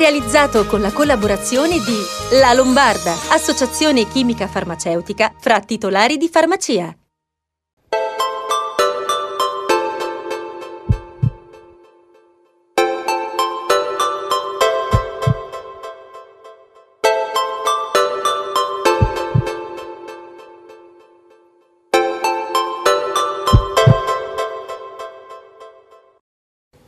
realizzato con la collaborazione di La Lombarda, associazione chimica farmaceutica fra titolari di farmacia.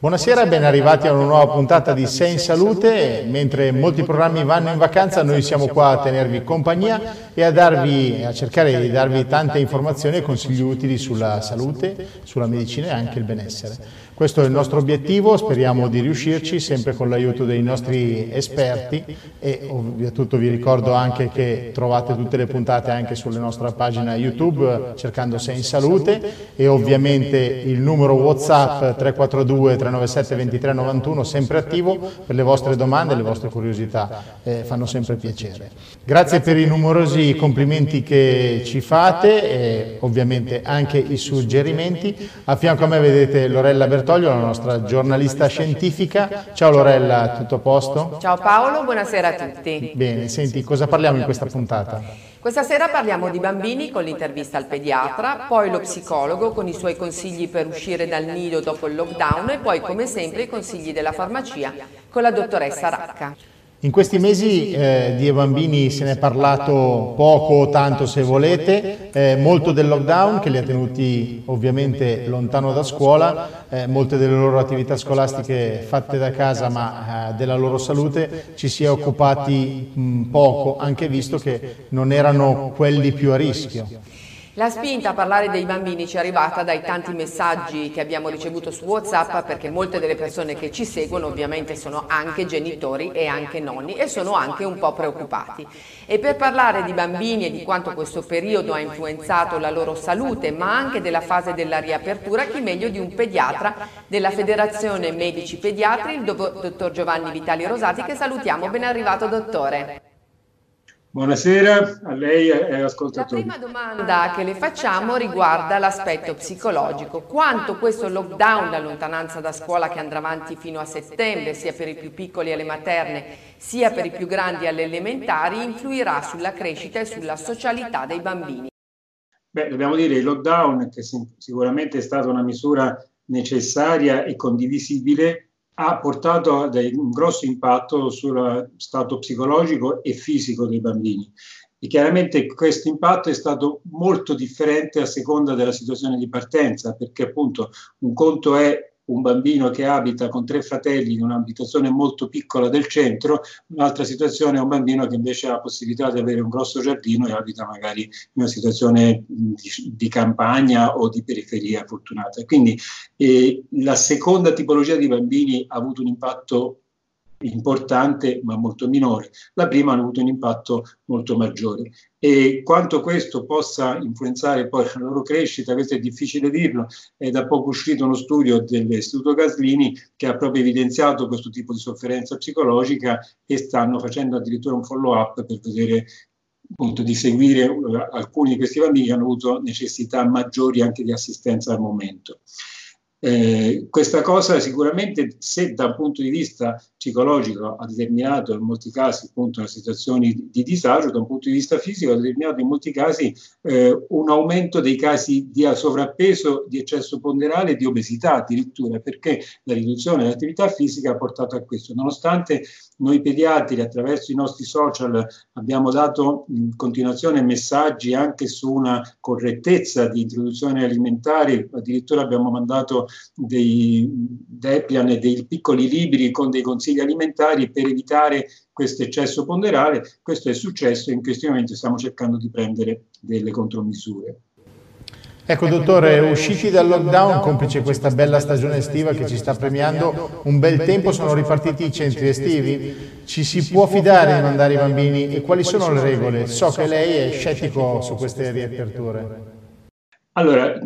Buonasera, ben arrivati a una nuova puntata di Sei in Salute. Mentre molti programmi vanno in vacanza, noi siamo qua a tenervi compagnia e a, darvi, a cercare di darvi tante informazioni e consigli utili sulla salute, sulla medicina e anche il benessere. Questo è il nostro obiettivo, speriamo di riuscirci sempre con l'aiuto dei nostri esperti e ovviamente vi ricordo anche che trovate tutte le puntate anche sulla nostra pagina YouTube cercando Sei in Salute e ovviamente il numero WhatsApp 342 397 2391 sempre attivo per le vostre domande e le vostre curiosità, eh, fanno sempre piacere. Grazie per i numerosi complimenti che ci fate e ovviamente anche i suggerimenti. A fianco a me vedete Lorella Bertolini Bertoglio, la nostra giornalista scientifica. Ciao Lorella, tutto a posto? Ciao Paolo, buonasera a tutti. Bene, senti, cosa parliamo in questa puntata? Questa sera parliamo di bambini con l'intervista al pediatra, poi lo psicologo con i suoi consigli per uscire dal nido dopo il lockdown e poi come sempre i consigli della farmacia con la dottoressa Racca. In questi mesi eh, di bambini se ne è parlato poco o tanto se volete, eh, molto del lockdown che li ha tenuti ovviamente lontano da scuola, eh, molte delle loro attività scolastiche fatte da casa ma eh, della loro salute ci si è occupati mh, poco, anche visto che non erano quelli più a rischio. La spinta a parlare dei bambini ci è arrivata dai tanti messaggi che abbiamo ricevuto su WhatsApp perché molte delle persone che ci seguono ovviamente sono anche genitori e anche nonni e sono anche un po' preoccupati. E per parlare di bambini e di quanto questo periodo ha influenzato la loro salute ma anche della fase della riapertura, chi meglio di un pediatra della Federazione Medici Pediatri, il dottor Giovanni Vitali Rosati che salutiamo. Ben arrivato dottore. Buonasera a lei e ascoltatori. La prima domanda che le facciamo riguarda l'aspetto psicologico. Quanto questo lockdown, la lontananza da scuola che andrà avanti fino a settembre, sia per i più piccoli alle materne, sia per i più grandi alle elementari, influirà sulla crescita e sulla socialità dei bambini? Beh, dobbiamo dire il lockdown, che sicuramente è stata una misura necessaria e condivisibile, ha portato a un grosso impatto sul stato psicologico e fisico dei bambini. E chiaramente questo impatto è stato molto differente a seconda della situazione di partenza, perché appunto un conto è un bambino che abita con tre fratelli in un'abitazione molto piccola del centro, un'altra situazione è un bambino che invece ha la possibilità di avere un grosso giardino e abita magari in una situazione di, di campagna o di periferia fortunata. Quindi eh, la seconda tipologia di bambini ha avuto un impatto importante ma molto minore. La prima ha avuto un impatto molto maggiore. E quanto questo possa influenzare poi la loro crescita, questo è difficile dirlo, è da poco uscito uno studio dell'Istituto Gaslini che ha proprio evidenziato questo tipo di sofferenza psicologica e stanno facendo addirittura un follow up per vedere appunto di seguire uh, alcuni di questi bambini che hanno avuto necessità maggiori anche di assistenza al momento. Eh, questa cosa sicuramente, se da un punto di vista psicologico ha determinato in molti casi appunto una situazione di disagio, da un punto di vista fisico ha determinato in molti casi eh, un aumento dei casi di sovrappeso, di eccesso ponderale e di obesità addirittura, perché la riduzione dell'attività fisica ha portato a questo, nonostante noi pediatri attraverso i nostri social abbiamo dato in continuazione messaggi anche su una correttezza di introduzione alimentare, addirittura abbiamo mandato dei Deplian e dei piccoli libri con dei consigli alimentari per evitare questo eccesso ponderale. Questo è successo e in questo momento stiamo cercando di prendere delle contromisure. Ecco dottore, usciti dal lockdown, complice questa bella stagione estiva che ci sta premiando un bel tempo, sono ripartiti i centri estivi. Ci si può fidare di mandare i bambini e quali sono le regole? So che lei è scettico su queste riaperture. Allora,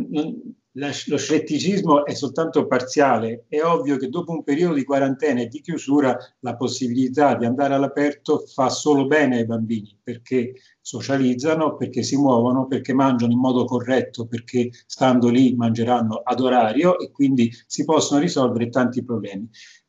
lo scetticismo è soltanto parziale. È ovvio che dopo un periodo di quarantena e di chiusura la possibilità di andare all'aperto fa solo bene ai bambini perché socializzano, perché si muovono, perché mangiano in modo corretto, perché stando lì mangeranno ad orario e quindi si possono risolvere tanti problemi.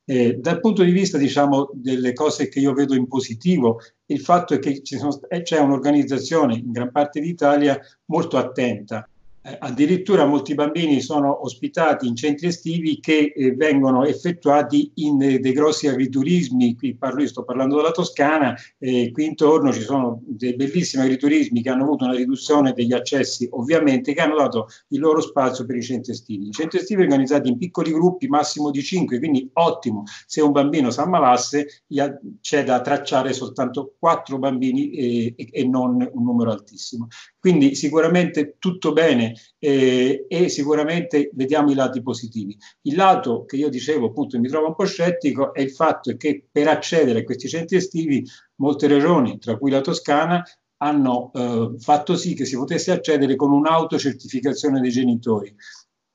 Eh, dal punto di vista diciamo, delle cose che io vedo in positivo, il fatto è che sono, eh, c'è un'organizzazione in gran parte d'Italia molto attenta eh, addirittura molti bambini sono ospitati in centri estivi che eh, vengono effettuati in eh, dei grossi agriturismi, qui parlo, io sto parlando della Toscana, qui intorno ci sono dei bellissimi agriturismi che hanno avuto una riduzione degli accessi ovviamente, che hanno dato il loro spazio per i centri estivi. I centri estivi organizzati in piccoli gruppi, massimo di 5, quindi ottimo, se un bambino si ammalasse c'è da tracciare soltanto 4 bambini e, e non un numero altissimo. Quindi sicuramente tutto bene eh, e sicuramente vediamo i lati positivi. Il lato che io dicevo, appunto, mi trovo un po' scettico è il fatto che per accedere a questi centri estivi molte regioni, tra cui la Toscana, hanno eh, fatto sì che si potesse accedere con un'autocertificazione dei genitori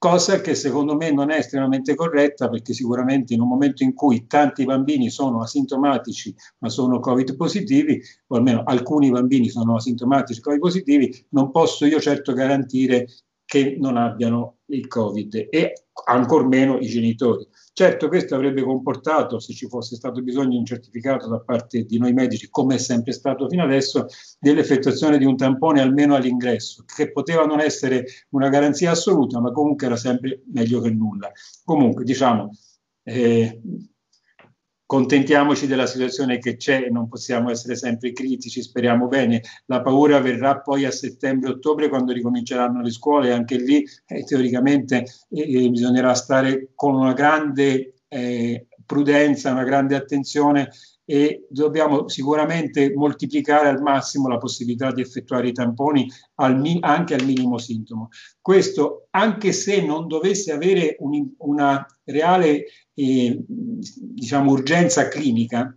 cosa che secondo me non è estremamente corretta perché sicuramente in un momento in cui tanti bambini sono asintomatici ma sono covid positivi o almeno alcuni bambini sono asintomatici covid positivi non posso io certo garantire che non abbiano il covid e ancor meno i genitori Certo, questo avrebbe comportato, se ci fosse stato bisogno di un certificato da parte di noi medici, come è sempre stato fino adesso, dell'effettuazione di un tampone almeno all'ingresso, che poteva non essere una garanzia assoluta, ma comunque era sempre meglio che nulla. Comunque, diciamo, eh, contentiamoci della situazione che c'è, non possiamo essere sempre critici, speriamo bene. La paura verrà poi a settembre-ottobre quando ricominceranno le scuole, anche lì eh, teoricamente eh, bisognerà stare con una grande eh, prudenza, una grande attenzione e dobbiamo sicuramente moltiplicare al massimo la possibilità di effettuare i tamponi al anche al minimo sintomo. Questo anche se non dovesse avere un, una reale eh, diciamo, urgenza clinica,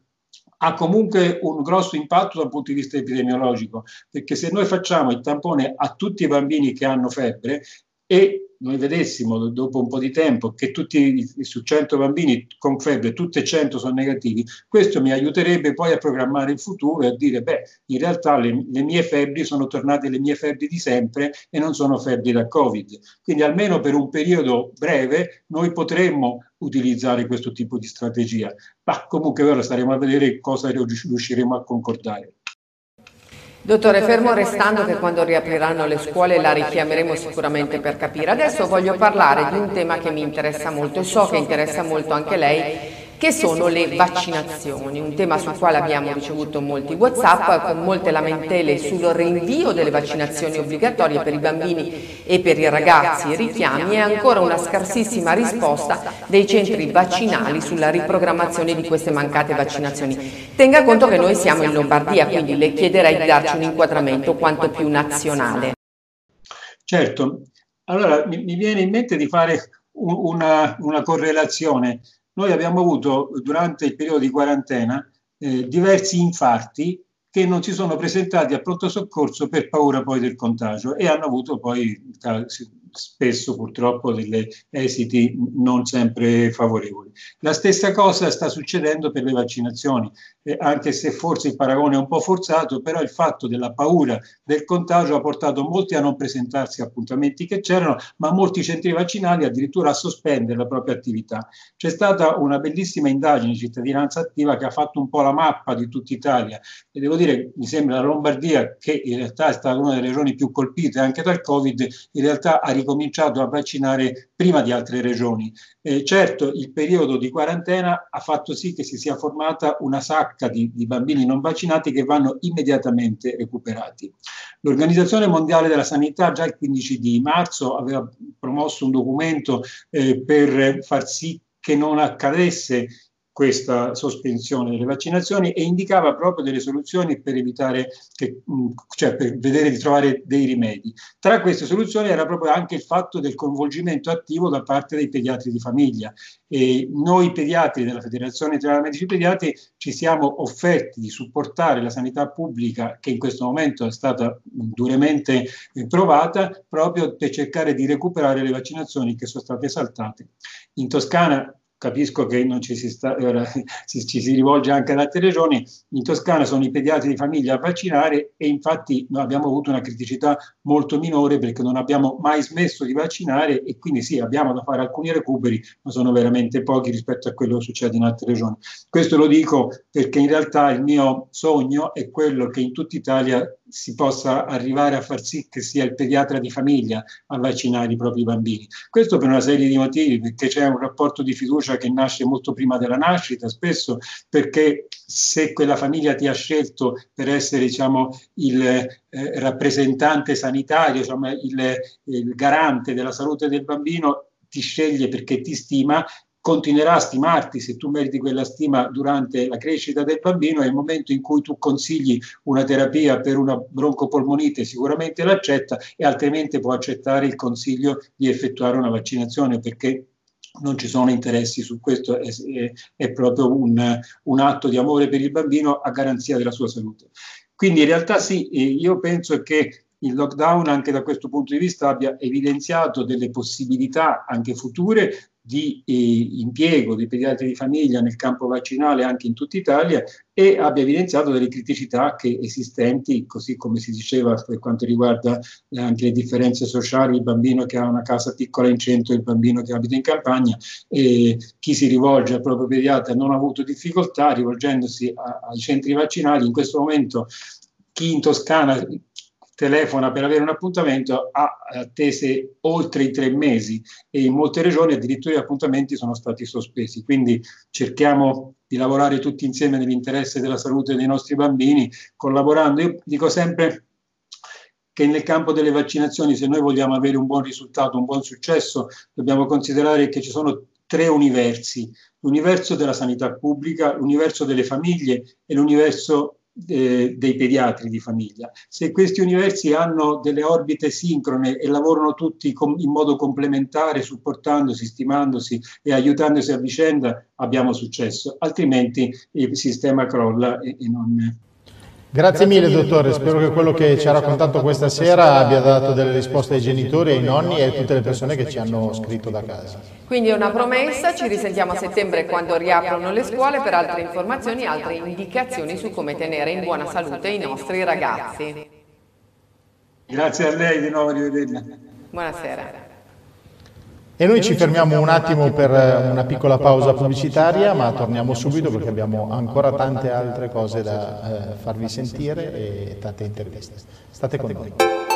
ha comunque un grosso impatto dal punto di vista epidemiologico, perché se noi facciamo il tampone a tutti i bambini che hanno febbre e noi vedessimo dopo un po' di tempo che tutti su 100 bambini con febbre, tutte 100 sono negativi, questo mi aiuterebbe poi a programmare il futuro e a dire, beh, in realtà le, le mie febbri sono tornate le mie febbri di sempre e non sono febbri da Covid. Quindi almeno per un periodo breve noi potremmo utilizzare questo tipo di strategia, ma comunque ora staremo a vedere cosa riusciremo a concordare. Dottore, fermo restando che quando riapriranno le scuole la richiameremo sicuramente per capire. Adesso voglio parlare di un tema che mi interessa molto e so che interessa molto anche lei che sono le vaccinazioni, un tema sul quale abbiamo ricevuto molti Whatsapp con molte lamentele sul rinvio delle vaccinazioni obbligatorie per i bambini e per i ragazzi, richiami e ancora una scarsissima risposta dei centri vaccinali sulla riprogrammazione di queste mancate vaccinazioni. Tenga conto che noi siamo in Lombardia, quindi le chiederei di darci un inquadramento quanto più nazionale. Certo, allora mi, mi viene in mente di fare una, una correlazione noi abbiamo avuto durante il periodo di quarantena eh, diversi infarti che non si sono presentati a pronto soccorso per paura poi del contagio e hanno avuto poi spesso purtroppo degli esiti non sempre favorevoli. La stessa cosa sta succedendo per le vaccinazioni, eh, anche se forse il paragone è un po' forzato, però il fatto della paura del contagio ha portato molti a non presentarsi a appuntamenti che c'erano, ma molti centri vaccinali addirittura a sospendere la propria attività. C'è stata una bellissima indagine di cittadinanza attiva che ha fatto un po' la mappa di tutta Italia e devo dire, mi sembra la Lombardia, che in realtà è stata una delle regioni più colpite anche dal Covid, in realtà ha ricominciato a vaccinare prima di altre regioni. Eh, certo, il periodo di quarantena ha fatto sì che si sia formata una sacca di, di bambini non vaccinati che vanno immediatamente recuperati. L'Organizzazione Mondiale della Sanità già il 15 di marzo aveva promosso un documento eh, per far sì che non accadesse questa sospensione delle vaccinazioni e indicava proprio delle soluzioni per evitare, che, cioè per vedere di trovare dei rimedi. Tra queste soluzioni era proprio anche il fatto del coinvolgimento attivo da parte dei pediatri di famiglia. E noi pediatri della Federazione Italiana Medici Pediatri ci siamo offerti di supportare la sanità pubblica che in questo momento è stata duramente provata proprio per cercare di recuperare le vaccinazioni che sono state saltate. In Toscana capisco che non ci si, sta, ci, ci si rivolge anche ad altre regioni, in Toscana sono i pediatri di famiglia a vaccinare e infatti noi abbiamo avuto una criticità molto minore perché non abbiamo mai smesso di vaccinare e quindi sì, abbiamo da fare alcuni recuperi, ma sono veramente pochi rispetto a quello che succede in altre regioni. Questo lo dico perché in realtà il mio sogno è quello che in tutta Italia si possa arrivare a far sì che sia il pediatra di famiglia a vaccinare i propri bambini. Questo per una serie di motivi, perché c'è un rapporto di fiducia che nasce molto prima della nascita, spesso perché se quella famiglia ti ha scelto per essere diciamo, il eh, rappresentante sanitario, diciamo, il, il garante della salute del bambino, ti sceglie perché ti stima continuerà a stimarti se tu meriti quella stima durante la crescita del bambino e nel momento in cui tu consigli una terapia per una broncopolmonite sicuramente l'accetta e altrimenti può accettare il consiglio di effettuare una vaccinazione perché non ci sono interessi su questo, è, è, è proprio un, un atto di amore per il bambino a garanzia della sua salute. Quindi in realtà sì, io penso che il lockdown anche da questo punto di vista abbia evidenziato delle possibilità anche future di eh, impiego di pediatri di famiglia nel campo vaccinale anche in tutta Italia e abbia evidenziato delle criticità che esistenti, così come si diceva per quanto riguarda eh, anche le differenze sociali, il bambino che ha una casa piccola in centro e il bambino che abita in campagna, e chi si rivolge al proprio pediatra non ha avuto difficoltà rivolgendosi a, ai centri vaccinali. In questo momento chi in Toscana telefona per avere un appuntamento ha attese oltre i tre mesi e in molte regioni addirittura gli appuntamenti sono stati sospesi. Quindi cerchiamo di lavorare tutti insieme nell'interesse della salute dei nostri bambini, collaborando. Io dico sempre che nel campo delle vaccinazioni, se noi vogliamo avere un buon risultato, un buon successo, dobbiamo considerare che ci sono tre universi, l'universo della sanità pubblica, l'universo delle famiglie e l'universo eh, dei pediatri di famiglia. Se questi universi hanno delle orbite sincrone e lavorano tutti in modo complementare, supportandosi, stimandosi e aiutandosi a vicenda, abbiamo successo, altrimenti il sistema crolla e, e non, Grazie mille dottore, spero che quello che ci ha raccontato questa sera abbia dato delle risposte ai genitori, ai nonni e a tutte le persone che ci hanno scritto da casa. Quindi è una promessa, ci risentiamo a settembre quando riaprono le scuole per altre informazioni e altre indicazioni su come tenere in buona salute i nostri ragazzi. Grazie a lei di nuovo, arrivederla. Buonasera. E noi ci fermiamo un attimo per una piccola pausa pubblicitaria, ma torniamo subito perché abbiamo ancora tante altre cose da eh, farvi sentire e tante interviste. State con noi.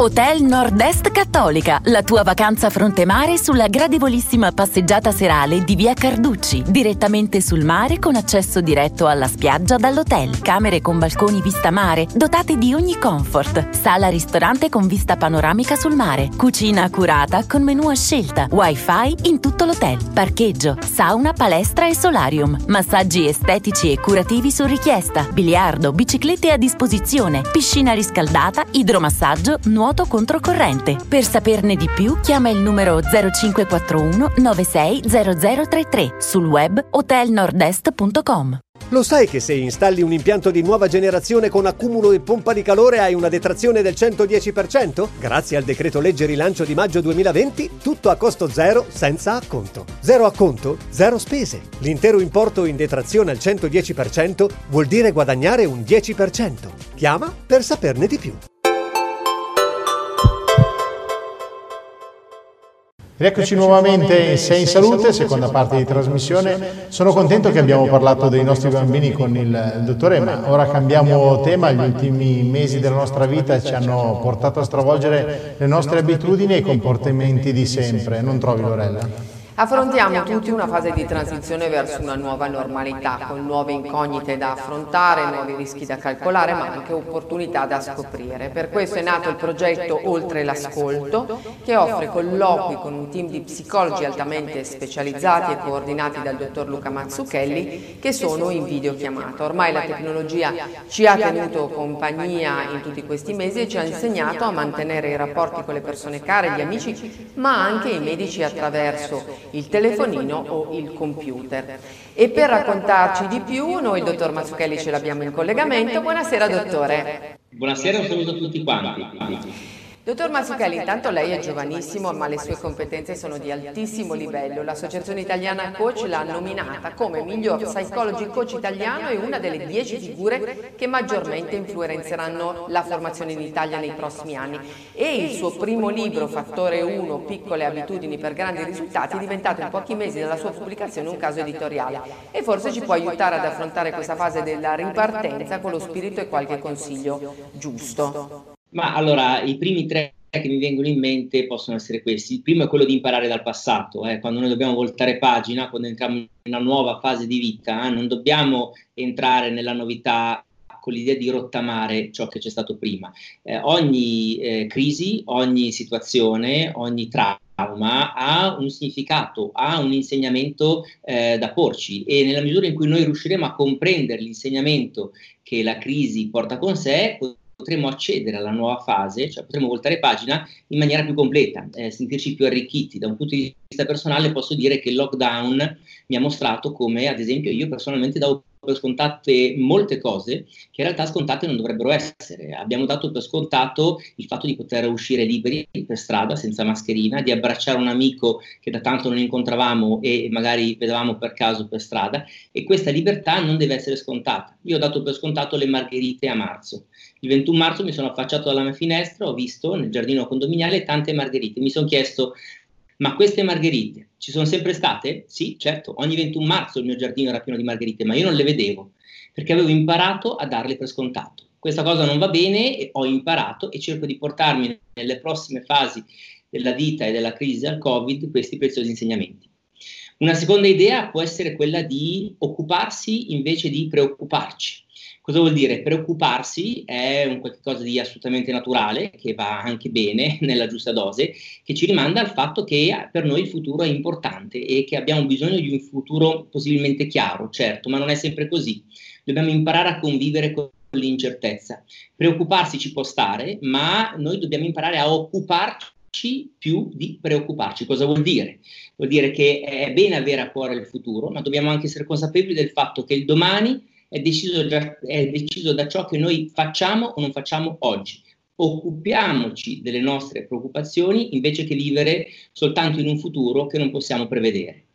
Hotel Nord-Est Cattolica, la tua vacanza fronte mare sulla gradevolissima passeggiata serale di via Carducci, direttamente sul mare con accesso diretto alla spiaggia dall'hotel, camere con balconi vista mare, dotate di ogni comfort, sala ristorante con vista panoramica sul mare, cucina accurata con menù a scelta, wifi in tutto l'hotel, parcheggio, sauna, palestra e solarium, massaggi estetici e curativi su richiesta, biliardo, biciclette a disposizione, piscina riscaldata, idromassaggio, nuovo nuoto controcorrente. Per saperne di più chiama il numero 0541 960033 sul web hotelnordest.com. Lo sai che se installi un impianto di nuova generazione con accumulo e pompa di calore hai una detrazione del 110%? Grazie al decreto legge rilancio di maggio 2020, tutto a costo zero senza acconto. Zero acconto, zero spese. L'intero importo in detrazione al 110% vuol dire guadagnare un 10%. Chiama per saperne di più. Rieccoci nuovamente in Sei in Salute, seconda parte di trasmissione. Sono contento che abbiamo parlato dei nostri bambini con il dottore, ma ora cambiamo tema. Gli ultimi mesi della nostra vita ci hanno portato a stravolgere le nostre abitudini e i comportamenti di sempre, non trovi Lorella? Affrontiamo tutti una fase di transizione verso una nuova normalità, con nuove incognite da affrontare, nuovi rischi da calcolare, ma anche opportunità da scoprire. Per questo è nato il progetto Oltre l'ascolto, che offre colloqui con un team di psicologi altamente specializzati e coordinati dal dottor Luca Mazzucchelli, che sono in videochiamata. Ormai la tecnologia ci ha tenuto compagnia in tutti questi mesi e ci ha insegnato a mantenere i rapporti con le persone care, gli amici, ma anche i medici attraverso il telefonino o il computer. E per raccontarci di più, noi il dottor Mazzucchelli ce l'abbiamo in collegamento. Buonasera dottore. Buonasera, un saluto a tutti quanti. Dottor Mazzucchelli, intanto lei è giovanissimo, ma le sue competenze sono di altissimo livello. L'Associazione Italiana Coach l'ha nominata come miglior psychology coach italiano e una delle dieci figure che maggiormente influenzeranno la formazione in Italia nei prossimi anni. E il suo primo libro, Fattore 1, Piccole abitudini per grandi risultati, è diventato in pochi mesi dalla sua pubblicazione un caso editoriale e forse ci può aiutare ad affrontare questa fase della ripartenza con lo spirito e qualche consiglio giusto. Ma allora, i primi tre che mi vengono in mente possono essere questi. Il primo è quello di imparare dal passato, eh. quando noi dobbiamo voltare pagina, quando entriamo in una nuova fase di vita, eh, non dobbiamo entrare nella novità con l'idea di rottamare ciò che c'è stato prima. Eh, ogni eh, crisi, ogni situazione, ogni trauma ha un significato, ha un insegnamento eh, da porci e nella misura in cui noi riusciremo a comprendere l'insegnamento che la crisi porta con sé, potremo accedere alla nuova fase, cioè potremo voltare pagina in maniera più completa, eh, sentirci più arricchiti. Da un punto di vista personale posso dire che il lockdown mi ha mostrato come, ad esempio, io personalmente davo scontate molte cose che in realtà scontate non dovrebbero essere. Abbiamo dato per scontato il fatto di poter uscire liberi per strada senza mascherina, di abbracciare un amico che da tanto non incontravamo e magari vedevamo per caso per strada e questa libertà non deve essere scontata. Io ho dato per scontato le margherite a marzo. Il 21 marzo mi sono affacciato dalla mia finestra, ho visto nel giardino condominiale tante margherite. Mi sono chiesto ma queste margherite ci sono sempre state? Sì, certo, ogni 21 marzo il mio giardino era pieno di margherite, ma io non le vedevo perché avevo imparato a darle per scontato. Questa cosa non va bene, e ho imparato e cerco di portarmi nelle prossime fasi della vita e della crisi al Covid questi preziosi insegnamenti. Una seconda idea può essere quella di occuparsi invece di preoccuparci. Cosa vuol dire? Preoccuparsi è un qualcosa di assolutamente naturale, che va anche bene nella giusta dose, che ci rimanda al fatto che per noi il futuro è importante e che abbiamo bisogno di un futuro possibilmente chiaro, certo, ma non è sempre così. Dobbiamo imparare a convivere con l'incertezza. Preoccuparsi ci può stare, ma noi dobbiamo imparare a occuparci più di preoccuparci. Cosa vuol dire? Vuol dire che è bene avere a cuore il futuro, ma dobbiamo anche essere consapevoli del fatto che il domani è deciso, già, è deciso da ciò che noi facciamo o non facciamo oggi. Occupiamoci delle nostre preoccupazioni invece che vivere soltanto in un futuro che non possiamo prevedere.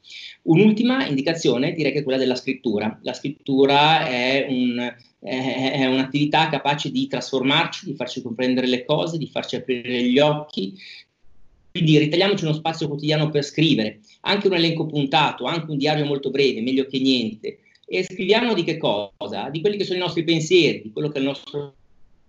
Un'ultima indicazione direi che è quella della scrittura. La scrittura è, un, è, un'attività capace di trasformarci, di farci comprendere le cose, di farci aprire gli occhi. Quindi ritagliamoci uno spazio quotidiano per scrivere, anche un elenco puntato, anche un diario molto breve, meglio che niente, e scriviamo di che cosa? Di quelli che sono i nostri pensieri, di quello che è il nostro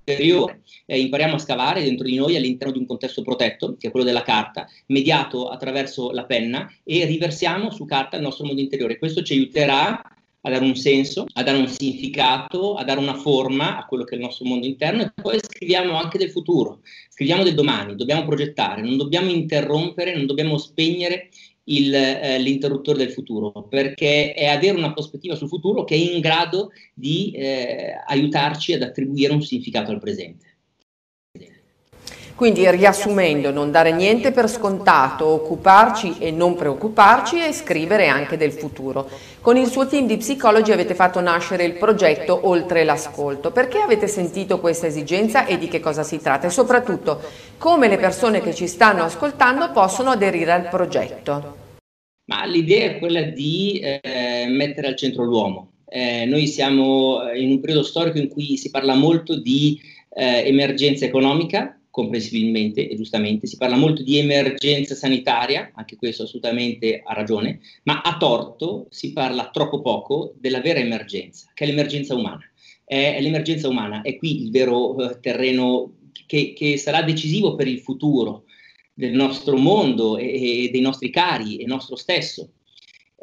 interiore. Eh, impariamo a scavare dentro di noi all'interno di un contesto protetto, che è quello della carta, mediato attraverso la penna e riversiamo su carta il nostro mondo interiore. Questo ci aiuterà a dare un senso, a dare un significato, a dare una forma a quello che è il nostro mondo interno e poi scriviamo anche del futuro, scriviamo del domani, dobbiamo progettare, non dobbiamo interrompere, non dobbiamo spegnere il, eh, l'interruttore del futuro, perché è avere una prospettiva sul futuro che è in grado di eh, aiutarci ad attribuire un significato al presente. Quindi riassumendo, non dare niente per scontato, occuparci e non preoccuparci e scrivere anche del futuro. Con il suo team di psicologi avete fatto nascere il progetto Oltre l'ascolto. Perché avete sentito questa esigenza e di che cosa si tratta? E soprattutto, come le persone che ci stanno ascoltando possono aderire al progetto? Ma l'idea è quella di eh, mettere al centro l'uomo. Eh, noi siamo in un periodo storico in cui si parla molto di eh, emergenza economica, comprensibilmente e giustamente, si parla molto di emergenza sanitaria, anche questo assolutamente ha ragione, ma a torto si parla troppo poco della vera emergenza, che è l'emergenza umana. È, l'emergenza umana, è qui il vero uh, terreno che, che, sarà decisivo per il futuro del nostro mondo e, e dei nostri cari e nostro stesso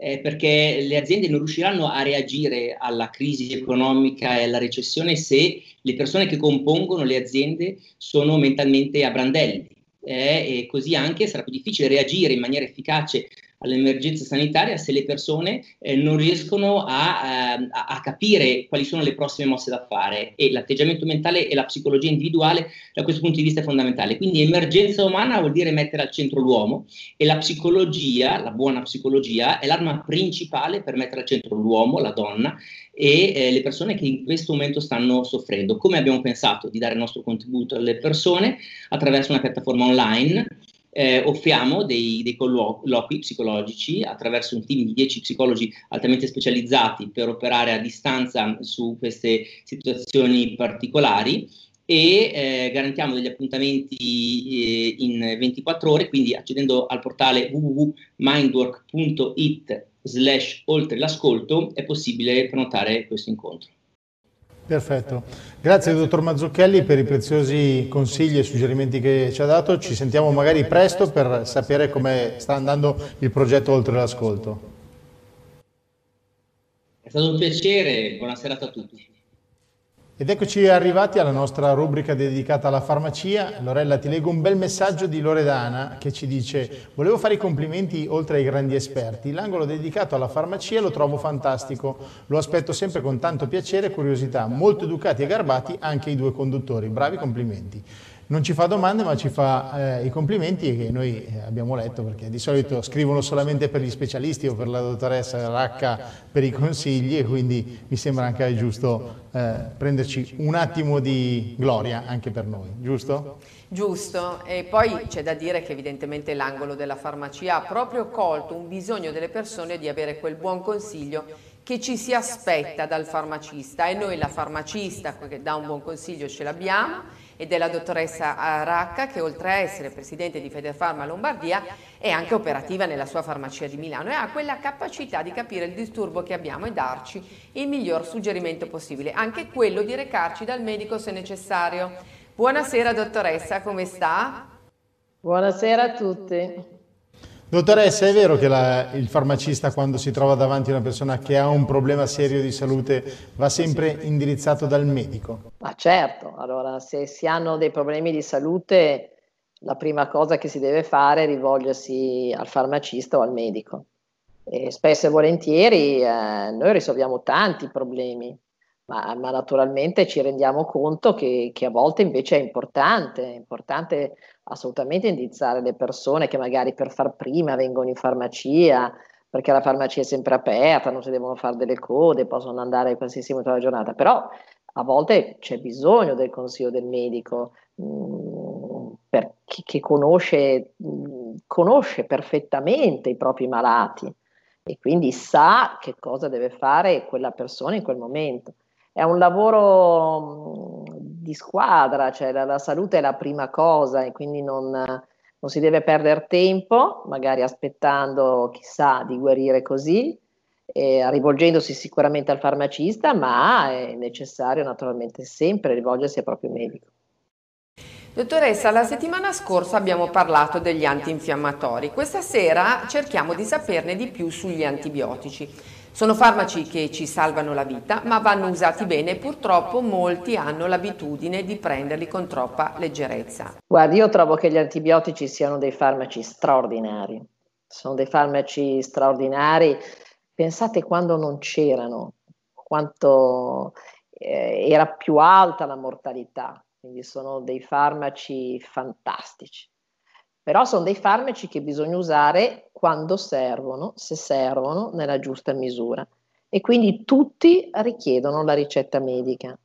eh, perché le aziende non riusciranno a reagire alla crisi economica e alla recessione se le persone che compongono le aziende sono mentalmente a brandelli. Eh, e così anche sarà più difficile reagire in maniera efficace all'emergenza sanitaria se le persone eh, non riescono a, eh, a, capire quali sono le prossime mosse da fare e l'atteggiamento mentale e la psicologia individuale da questo punto di vista è fondamentale. Quindi emergenza umana vuol dire mettere al centro l'uomo e la psicologia, la buona psicologia, è l'arma principale per mettere al centro l'uomo, la donna e eh, le persone che in questo momento stanno soffrendo. Come abbiamo pensato di dare il nostro contributo alle persone attraverso una piattaforma online eh, offriamo dei, dei, colloqui psicologici attraverso un team di 10 psicologi altamente specializzati per operare a distanza su queste situazioni particolari e eh, garantiamo degli appuntamenti eh, in 24 ore, quindi accedendo al portale www.mindwork.it slash oltre l'ascolto è possibile prenotare questo incontro. Perfetto, grazie dottor Mazzucchelli per i preziosi consigli e suggerimenti che ci ha dato, ci sentiamo magari presto per sapere come sta andando il progetto Oltre l'Ascolto. È stato un piacere, buona serata a tutti. Ed eccoci arrivati alla nostra rubrica dedicata alla farmacia. Lorella, ti leggo un bel messaggio di Loredana che ci dice volevo fare i complimenti oltre ai grandi esperti. L'angolo dedicato alla farmacia lo trovo fantastico. Lo aspetto sempre con tanto piacere e curiosità. Molto educati e garbati anche i due conduttori. Bravi complimenti non ci fa domande ma ci fa eh, i complimenti che noi eh, abbiamo letto perché di solito scrivono solamente per gli specialisti o per la dottoressa Racca per i consigli e quindi mi sembra anche giusto eh, prenderci un attimo di gloria anche per noi, giusto? Giusto, e poi c'è da dire che evidentemente l'angolo della farmacia ha proprio colto un bisogno delle persone di avere quel buon consiglio che ci si aspetta dal farmacista. E noi la farmacista che dà un buon consiglio ce l'abbiamo e della dottoressa Racca che oltre a essere presidente di Federfarma Lombardia è anche operativa nella sua farmacia di Milano e ha quella capacità di capire il disturbo che abbiamo e darci il miglior suggerimento possibile, anche quello di recarci dal medico se necessario. Buonasera dottoressa, come sta? Buonasera a tutti. Dottoressa, è vero che la, il farmacista quando si trova davanti a una persona che ha un problema serio di salute va sempre indirizzato dal medico? Ma certo, allora se si hanno dei problemi di salute la prima cosa che si deve fare è rivolgersi al farmacista o al medico. E spesso e volentieri eh, noi risolviamo tanti problemi, ma, ma, naturalmente ci rendiamo conto che, che, a volte invece è importante, è importante assolutamente indirizzare le persone che magari per far prima vengono in farmacia, perché la farmacia è sempre aperta, non si devono fare delle code, possono andare qualsiasi momento della giornata, però a volte c'è bisogno del consiglio del medico mh, mm, per chi, che conosce, mh, mm, conosce perfettamente i propri malati e quindi sa che cosa deve fare quella persona in quel momento. È un lavoro di squadra, cioè la, la, salute è la prima cosa e quindi non, non si deve perdere tempo, magari aspettando chissà di guarire così, eh, rivolgendosi sicuramente al farmacista, ma è necessario naturalmente sempre rivolgersi al proprio medico. Dottoressa, la settimana scorsa abbiamo parlato degli antinfiammatori. Questa sera cerchiamo di saperne di più sugli antibiotici. Sono farmaci che ci salvano la vita, ma vanno usati bene e purtroppo molti hanno l'abitudine di prenderli con troppa leggerezza. Guardi, io trovo che gli antibiotici siano dei farmaci straordinari. Sono dei farmaci straordinari. Pensate quando non c'erano, quanto eh, era più alta la mortalità. Quindi sono dei farmaci fantastici. Però sono dei farmaci che bisogna usare quando servono, se servono, nella giusta misura. E quindi tutti richiedono la ricetta medica.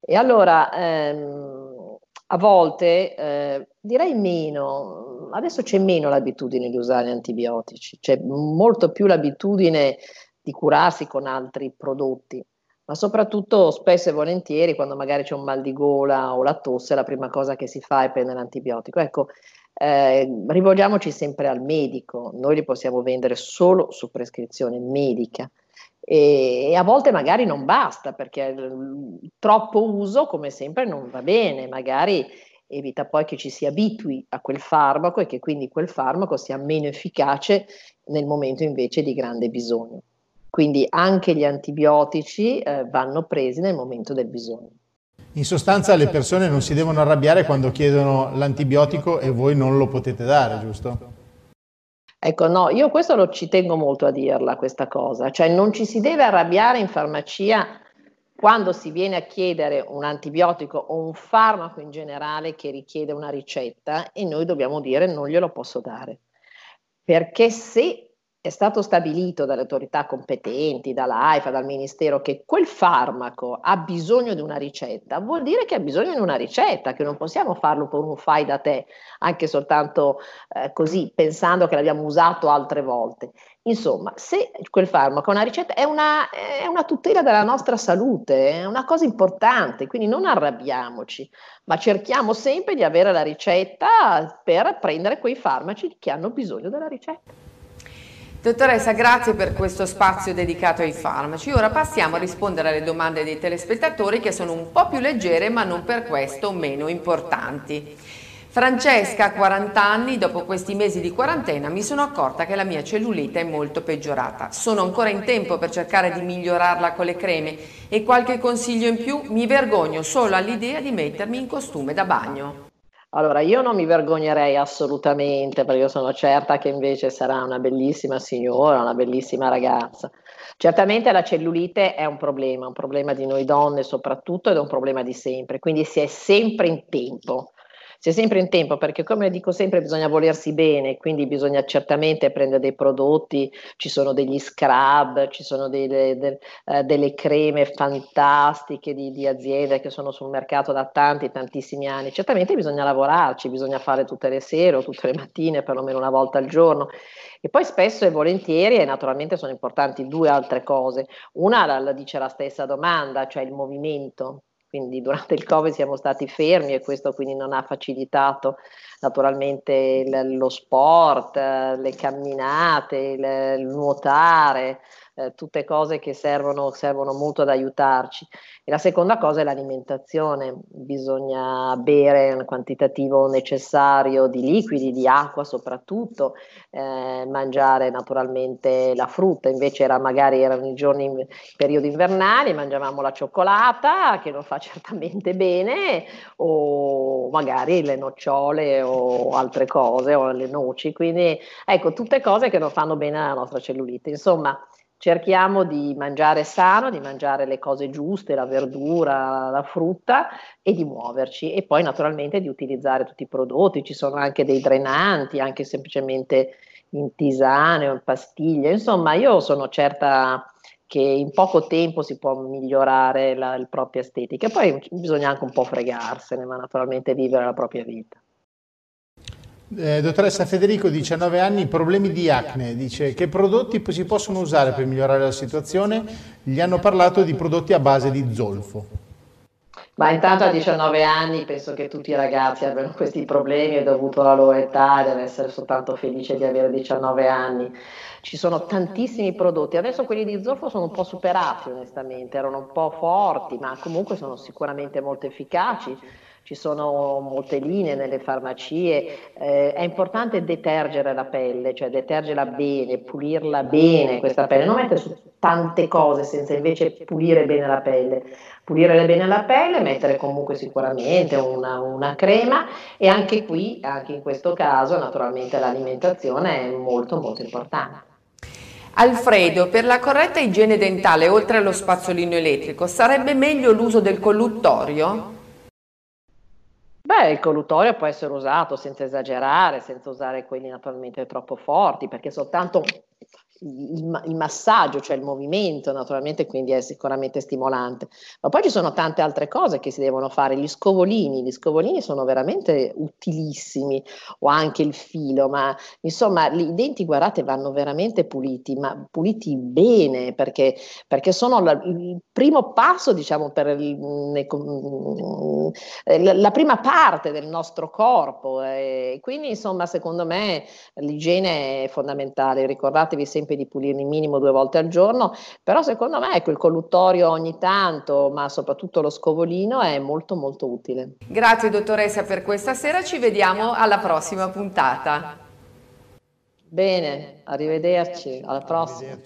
E allora, ehm, a volte, eh, direi meno, adesso c'è meno l'abitudine di usare antibiotici, c'è molto più l'abitudine di curarsi con altri prodotti, ma soprattutto spesso e volentieri quando magari c'è un mal di gola o la tosse, la prima cosa che si fa è prendere l'antibiotico. Ecco, eh, rivolgiamoci sempre al medico, noi li possiamo vendere solo su prescrizione medica e, e a volte magari non basta perché il, troppo uso come sempre non va bene, magari evita poi che ci si abitui a quel farmaco e che quindi quel farmaco sia meno efficace nel momento invece di grande bisogno. Quindi anche gli antibiotici eh, vanno presi nel momento del bisogno. In sostanza le persone non si devono arrabbiare quando chiedono l'antibiotico e voi non lo potete dare, giusto? Ecco, no, io questo lo ci tengo molto a dirla, questa cosa, cioè non ci si deve arrabbiare in farmacia quando si viene a chiedere un antibiotico o un farmaco in generale che richiede una ricetta e noi dobbiamo dire non glielo posso dare. Perché se è stato stabilito dalle autorità competenti, dall'AIFA, dal Ministero, che quel farmaco ha bisogno di una ricetta, vuol dire che ha bisogno di una ricetta, che non possiamo farlo per un fai da te, anche soltanto eh, così, pensando che l'abbiamo usato altre volte. Insomma, se quel farmaco ha una ricetta, è una, è una tutela della nostra salute, è una cosa importante, quindi non arrabbiamoci, ma cerchiamo sempre di avere la ricetta per prendere quei farmaci che hanno bisogno della ricetta. Dottoressa, grazie per questo spazio dedicato ai farmaci. Ora passiamo a rispondere alle domande dei telespettatori che sono un po' più leggere ma non per questo meno importanti. Francesca, 40 anni, dopo questi mesi di quarantena mi sono accorta che la mia cellulite è molto peggiorata. Sono ancora in tempo per cercare di migliorarla con le creme e qualche consiglio in più? Mi vergogno solo all'idea di mettermi in costume da bagno. Allora, io non mi vergognerei assolutamente perché io sono certa che invece sarà una bellissima signora, una bellissima ragazza. Certamente la cellulite è un problema, un problema di noi donne soprattutto ed è un problema di sempre, quindi si è sempre in tempo si è sempre in tempo perché come dico sempre bisogna volersi bene, quindi bisogna certamente prendere dei prodotti, ci sono degli scrub, ci sono delle, de, uh, delle creme fantastiche di, di, aziende che sono sul mercato da tanti, tantissimi anni, certamente bisogna lavorarci, bisogna fare tutte le sere o tutte le mattine, perlomeno una volta al giorno. E poi spesso e volentieri, e naturalmente sono importanti due altre cose. Una la, la dice la stessa domanda, cioè il movimento quindi durante il Covid siamo stati fermi e questo quindi non ha facilitato naturalmente il, lo sport, le camminate, il, il nuotare, eh, tutte cose che servono, servono, molto ad aiutarci. E la seconda cosa è l'alimentazione, bisogna bere un quantitativo necessario di liquidi, di acqua soprattutto, eh, mangiare naturalmente la frutta, invece era, magari erano i giorni in periodo invernali, mangiavamo la cioccolata che non fa certamente bene o magari le nocciole o altre cose o le noci, quindi ecco tutte cose che non fanno bene alla nostra cellulite. Insomma, cerchiamo di mangiare sano, di mangiare le cose giuste, la verdura, la frutta e di muoverci e poi naturalmente di utilizzare tutti i prodotti, ci sono anche dei drenanti, anche semplicemente in tisane o in pastiglie, insomma io sono certa che in poco tempo si può migliorare la, la propria estetica, poi bisogna anche un po' fregarsene, ma naturalmente vivere la propria vita. Eh, dottoressa Federico, 19 anni, problemi di acne, dice che prodotti si possono usare per migliorare la situazione? Gli hanno parlato di prodotti a base di zolfo. Ma intanto a 19 anni penso che tutti i ragazzi abbiano questi problemi e dovuto alla loro età deve essere soltanto felice di avere 19 anni. Ci sono tantissimi prodotti, adesso quelli di zolfo sono un po' superati onestamente, erano un po' forti, ma comunque sono sicuramente molto efficaci ci sono molte linee nelle farmacie, eh, è importante detergere la pelle, cioè detergerla bene, pulirla bene questa pelle, non mettere su tante cose senza invece pulire bene la pelle. Pulire bene la pelle, mettere comunque sicuramente una, una crema e anche qui, anche in questo caso, naturalmente l'alimentazione è molto molto importante. Alfredo, per la corretta igiene dentale, oltre allo spazzolino elettrico, sarebbe meglio l'uso del colluttorio? Beh, il colluttorio può essere usato senza esagerare, senza usare quelli naturalmente troppo forti, perché soltanto il, il, massaggio, cioè il movimento, naturalmente quindi è sicuramente stimolante. Ma poi ci sono tante altre cose che si devono fare, gli scovolini, gli scovolini sono veramente utilissimi, o anche il filo, ma insomma i denti, guardate, vanno veramente puliti, ma puliti bene, perché, perché sono la, il primo passo, diciamo, per il, la, la prima parte del nostro corpo. E quindi, insomma, secondo me l'igiene è fondamentale. Ricordatevi sempre sempre di pulirli minimo due volte al giorno, però secondo me ecco, il colluttorio ogni tanto, ma soprattutto lo scovolino è molto molto utile. Grazie dottoressa per questa sera, ci vediamo alla prossima puntata. Bene, arrivederci, alla prossima.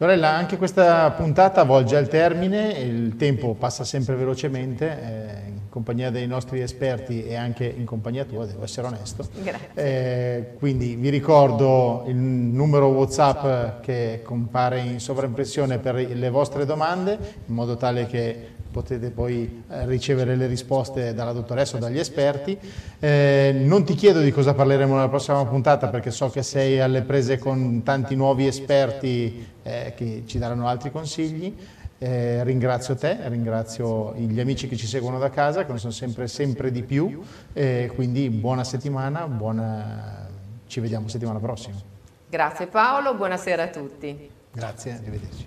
Lorella, anche questa puntata volge al termine, il tempo passa sempre velocemente. Eh in compagnia dei nostri esperti e anche in compagnia tua, devo essere onesto. Grazie. Eh, quindi vi ricordo il numero WhatsApp che compare in sovraimpressione per le vostre domande, in modo tale che potete poi eh, ricevere le risposte dalla dottoressa o dagli esperti. Eh, non ti chiedo di cosa parleremo nella prossima puntata perché so che sei alle prese con tanti nuovi esperti eh, che ci daranno altri consigli. Eh, ringrazio te, ringrazio gli amici che ci seguono da casa, che ne sono sempre, sempre di più, quindi buona settimana, buona... ci vediamo settimana prossima. Grazie Paolo, buonasera a tutti. Grazie, arrivederci.